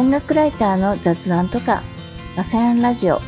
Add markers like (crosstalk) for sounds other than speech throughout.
音楽ライターの雑談とかマサヤンラジオ。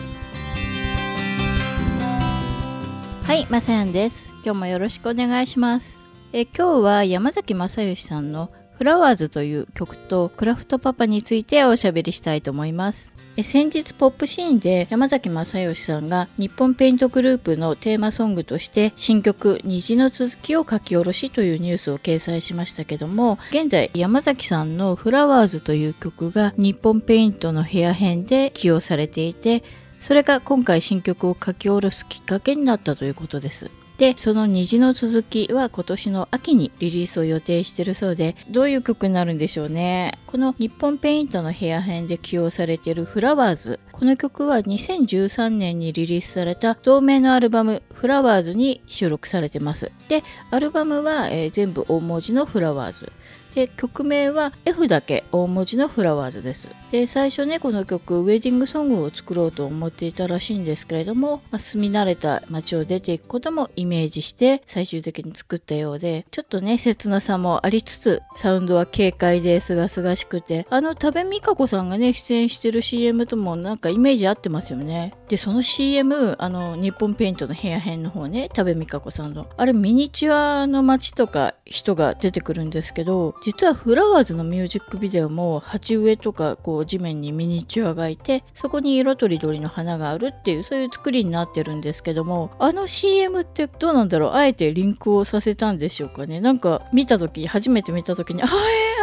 はいマサヤンです。今日もよろしくお願いします。え今日は山崎まさよしさんの Flowers という曲とクラフトパパについておしゃべりしたいと思います。先日ポップシーンで山崎まさよしさんが日本ペイントグループのテーマソングとして新曲「虹の続き」を書き下ろしというニュースを掲載しましたけども現在山崎さんの「Flowers」という曲が日本ペイントの部屋編で起用されていてそれが今回新曲を書き下ろすきっかけになったということです。でその虹の続きは今年の秋にリリースを予定してるそうでどういう曲になるんでしょうね。この日本ペイントの部屋編で起用されているフラワーズ。この曲は2013年にリリースされた同名のアルバムフラワーズに収録されてます。でアルバムは、えー、全部大文字のフラワーズ。で曲名は F だけ大文字のフラワーズです。で最初ねこの曲ウェディングソングを作ろうと思っていたらしいんですけれども、まあ、住み慣れた街を出ていくこともイメージして最終的に作ったようでちょっとね切なさもありつつサウンドは軽快で清々しくてあの多部未華子さんがね出演してる CM ともなんかイメージ合ってますよね。でその CM あの日本ペイントの部屋編の方ね多部未華子さんの。あれミニチュアの街とか人が出てくるんですけど実はフラワーズのミュージックビデオも鉢植えとかこう地面にミニチュアがいてそこに色とりどりの花があるっていうそういう作りになってるんですけどもあの CM ってどうなんだろう？あえてリンクをさせたんでしょうかね？なんか見た時初めて見た時にあえー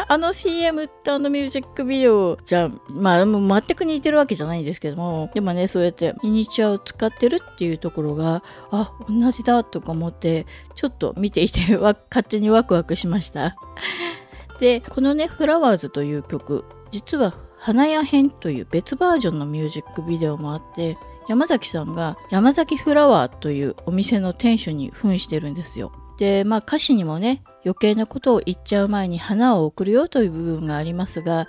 あの CM ってあのミュージックビデオじゃん。まあもう全く似てるわけじゃないんですけどもでもねそうやってミニチュアを使ってるっていうところがあ同じだとか思ってちょっと見ていて勝手にワクワクしました。でこのね「フラワーズ」という曲実は花屋編という別バージョンのミュージックビデオもあって山崎さんが山崎フラワーというお店の店主に扮してるんですよ。でまあ歌詞にもね余計なことを言っちゃう前に花を贈るよという部分がありますが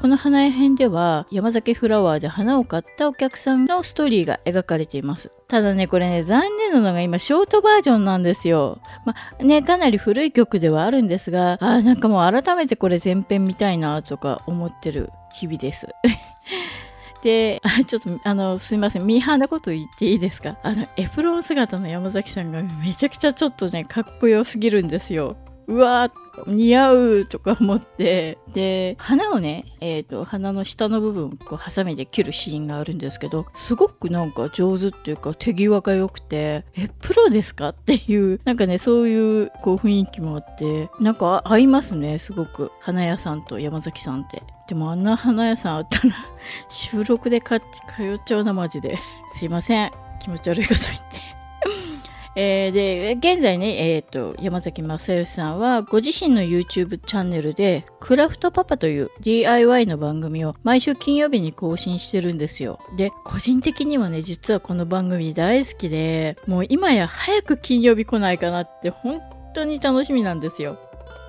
この花屋編では山崎フラワーで花を買ったお客さんのストーリーが描かれています。ただね、これね、残念なのが今、ショートバージョンなんですよ。まあね、かなり古い曲ではあるんですが、あなんかもう改めてこれ前編見たいなとか思ってる日々です。(laughs) で、ちょっと、あの、すいません、ミーハーなこと言っていいですか？あの、エプロン姿の山崎さんがめちゃくちゃちょっとね、かっこよすぎるんですよ。うわー似合うとか思ってで花をね、えーと、花の下の部分こうハサミで切るシーンがあるんですけどすごくなんか上手っていうか手際が良くてえプロですかっていうなんかねそういうこう雰囲気もあってなんか合いますねすごく。花屋さんと山崎さんって。でもあんな花屋さんあったら (laughs) 収録で通っちゃうなマジで。すいません。気持ち悪いこと言ってえー、で現在ね、えーと、山崎正義さんはご自身の YouTube チャンネルでクラフトパパという DIY の番組を毎週金曜日に更新してるんですよ。で個人的にはね実はこの番組大好きでもう今や早く金曜日来ないかなって本当に楽しみなんですよ。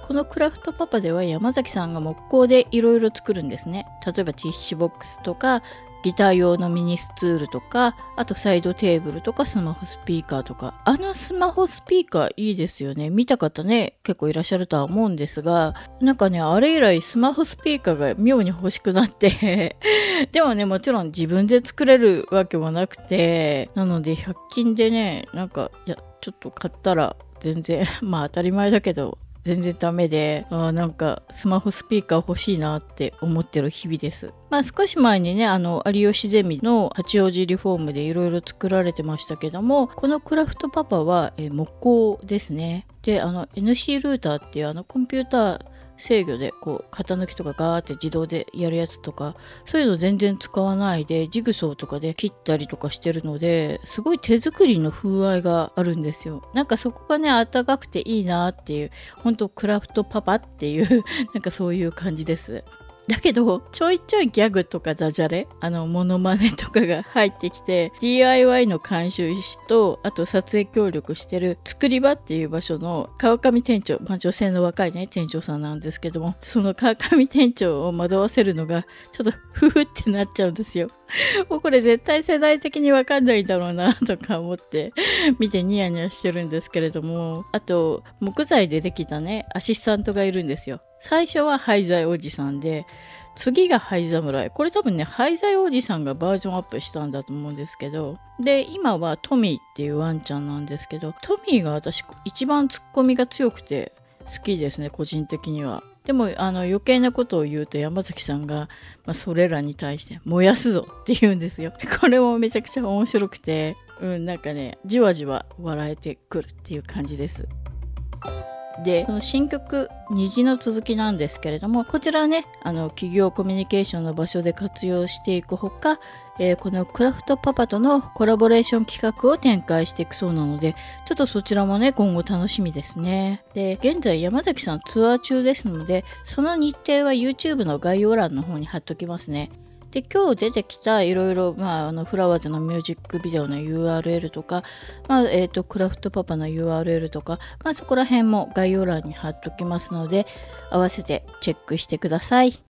このクラフトパパでは山崎さんが木工でいろいろ作るんですね。例えばティッシュボックスとかギター用のミニスツールとかあとサイドテーブルとかスマホスピーカーとか。あのスマホスピーカーいいですよね。見た方ね結構いらっしゃるとは思うんですがなんかねあれ以来スマホスピーカーが妙に欲しくなって。(laughs) でもねもちろん自分で作れるわけもなくてなので100均でねなんかいやちょっと買ったら全然 (laughs) まあ当たり前だけど全然ダメであなんかスマホスピーカー欲しいなって思ってる日々です。まあ少し前にねあの有吉ゼミの八王子リフォームでいろいろ作られてましたけどもこのクラフトパパは、え木工ですね。であの NC ルーターっていうあのコンピューター制御でこう型抜きとかガーって自動でやるやつとかそういうの全然使わないでジグソーとかで切ったりとかしてるのですごい手作りの風合いがあるんですよ。なんかそこがねあったかくていいなっていう本当クラフトパパっていう (laughs) なんかそういう感じです。だけどちょいちょいギャグとかダジャレあのモノマネとかが入ってきて DIY の監修士とあと撮影協力してる作り場っていう場所の川上店長、まあ、女性の若いね店長さんなんですけどもその川上店長を惑わせるのがちょっとフフってなっちゃうんですよ。(laughs) もうこれ絶対世代的にわかんないだろうなとか思って見てニヤニヤしてるんですけれども。あと木材でできたねアシスタントがいるんですよ。最初は廃材おじさんで次が灰侍。これ多分ね廃材おじさんがバージョンアップしたんだと思うんですけど。で今はトミーっていうワンちゃんなんですけどトミーが私一番ツッコミが強くて好きですね個人的には。でもあの余計なことを言うと山崎さんが、まあ、それらに対して「燃やすぞ」って言うんですよ。(laughs) これもめちゃくちゃ面白くてうんなんかねじわじわ笑えてくるっていう感じです。でこの新曲「虹」の続きなんですけれどもこちらねあの企業コミュニケーションの場所で活用していくほか、えー、このクラフトパパとのコラボレーション企画を展開していくそうなのでちょっとそちらもね今後楽しみですね。で現在山崎さんツアー中ですのでその日程は YouTube の概要欄の方に貼っときますねで今日出てきたいろいろ、まあ、あのフラワーズのミュージックビデオの URL とか、まあえーと、クラフトパパの URL とか、まあ、そこら辺も概要欄に貼っときますので合わせてチェックしてください。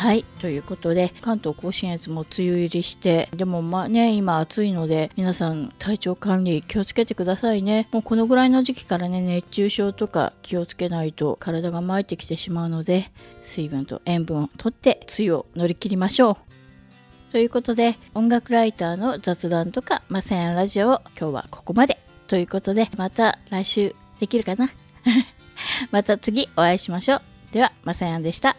はい。ということで、関東甲信越も梅雨入りして、でもまあね、今暑いので、皆さん体調管理気をつけてくださいね。もうこのぐらいの時期からね、熱中症とか気をつけないと体が参ってきてしまうので、水分と塩分をとって梅雨を乗り切りましょう。ということで、音楽ライターの雑談とか、まさやんラジオを今日はここまで。ということで、また来週できるかな？(laughs) また次お会いしましょう。では、まさやんでした。